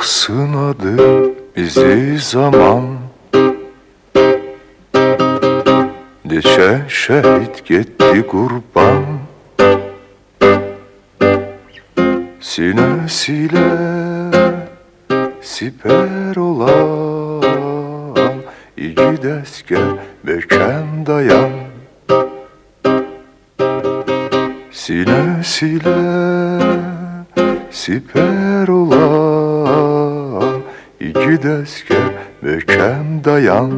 Çok sınadı bizi zaman. Neçe şehit gitti kurban. Sinesiyle siper olan İki deske mökem dayan. Sinesiyle siper olan iki deske mökem dayan.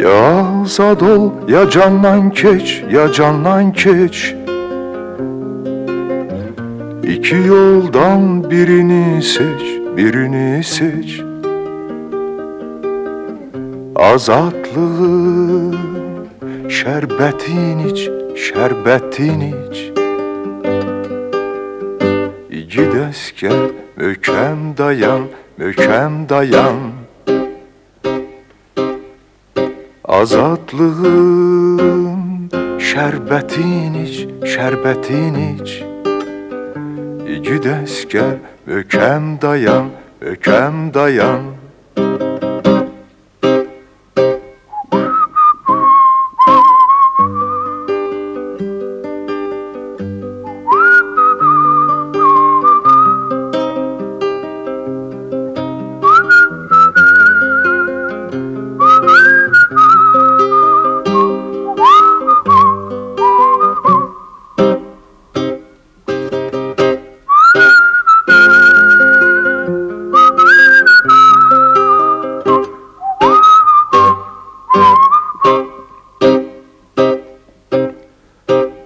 Ya zadol ya candan keç ya candan keç. İki yoldan birini seç birini seç. Azatlığın şerbetin iç, şerbetin iç Gid əskər, möhkəm dayan, möhkəm dayan. Azadlığın şərbətin iç, şərbətin iç. Gid əskər, möhkəm dayan, möhkəm dayan.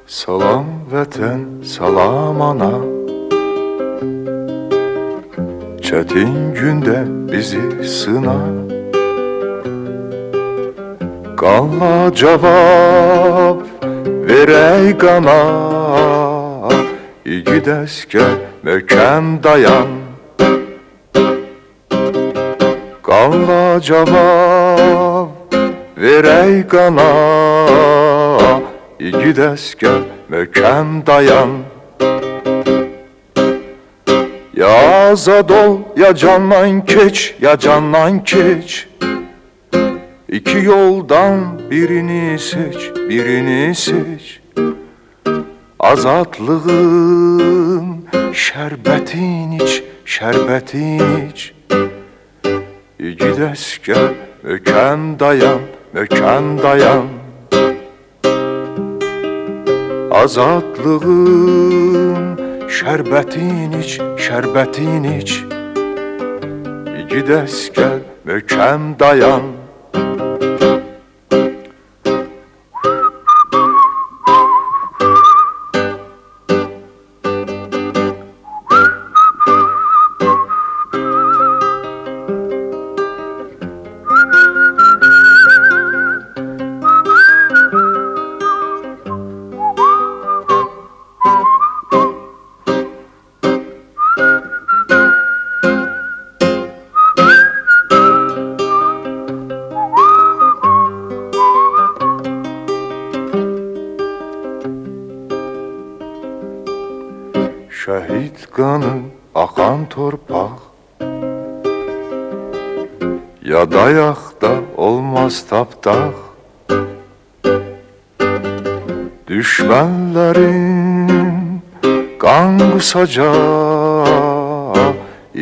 Salam vətən, salam ana Çətin gündə bizi sına. Qanla cavab verək qana İgid əskər möhkəm dayan. Qanla cavab verək qana İgid əskər möhkəm dayan. Ya zadol ya candan keç ya candan keç İki yoldan birini seç birini seç. Azatlığın şərbətin iç şərbətin iç. İgid əskər möhkəm dayan möhkəm dayan Azadlığın şərbətin iç, şərbətin iç. Gidəs gəl, mökəm dayan. Şəhid qanı axan torpaq. Ya dayaqda olmaz tapdaq. Düşmənlərin qan qusacaq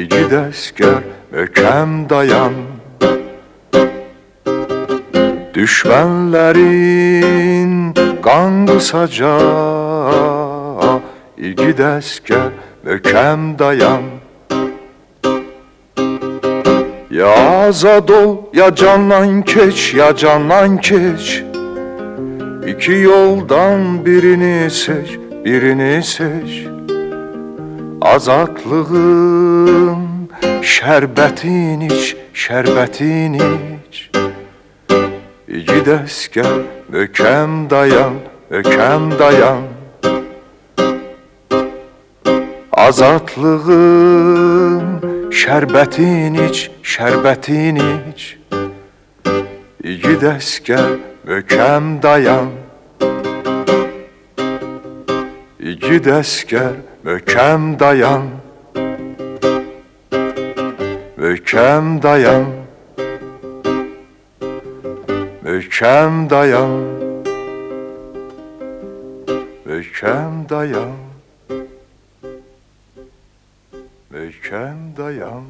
İgid əskər möhkəm dayan. Düşmənlərin qan qusacaq İgid əskər möhkəm dayan. Ya azad ol ya candan keç ya candan keç. İki yoldan birini seç birini seç. Azatlığın şərbətin iç şərbətin iç. İgid əskər möhkəm dayan möhkəm dayan Azatlığın şərbətin iç, şərbətin iç. İgid əskər möhkəm dayan. İgid əskər möhkəm dayan. Möhkəm dayan. Möhkəm dayan. Möhkəm dayan Möhkəm dayan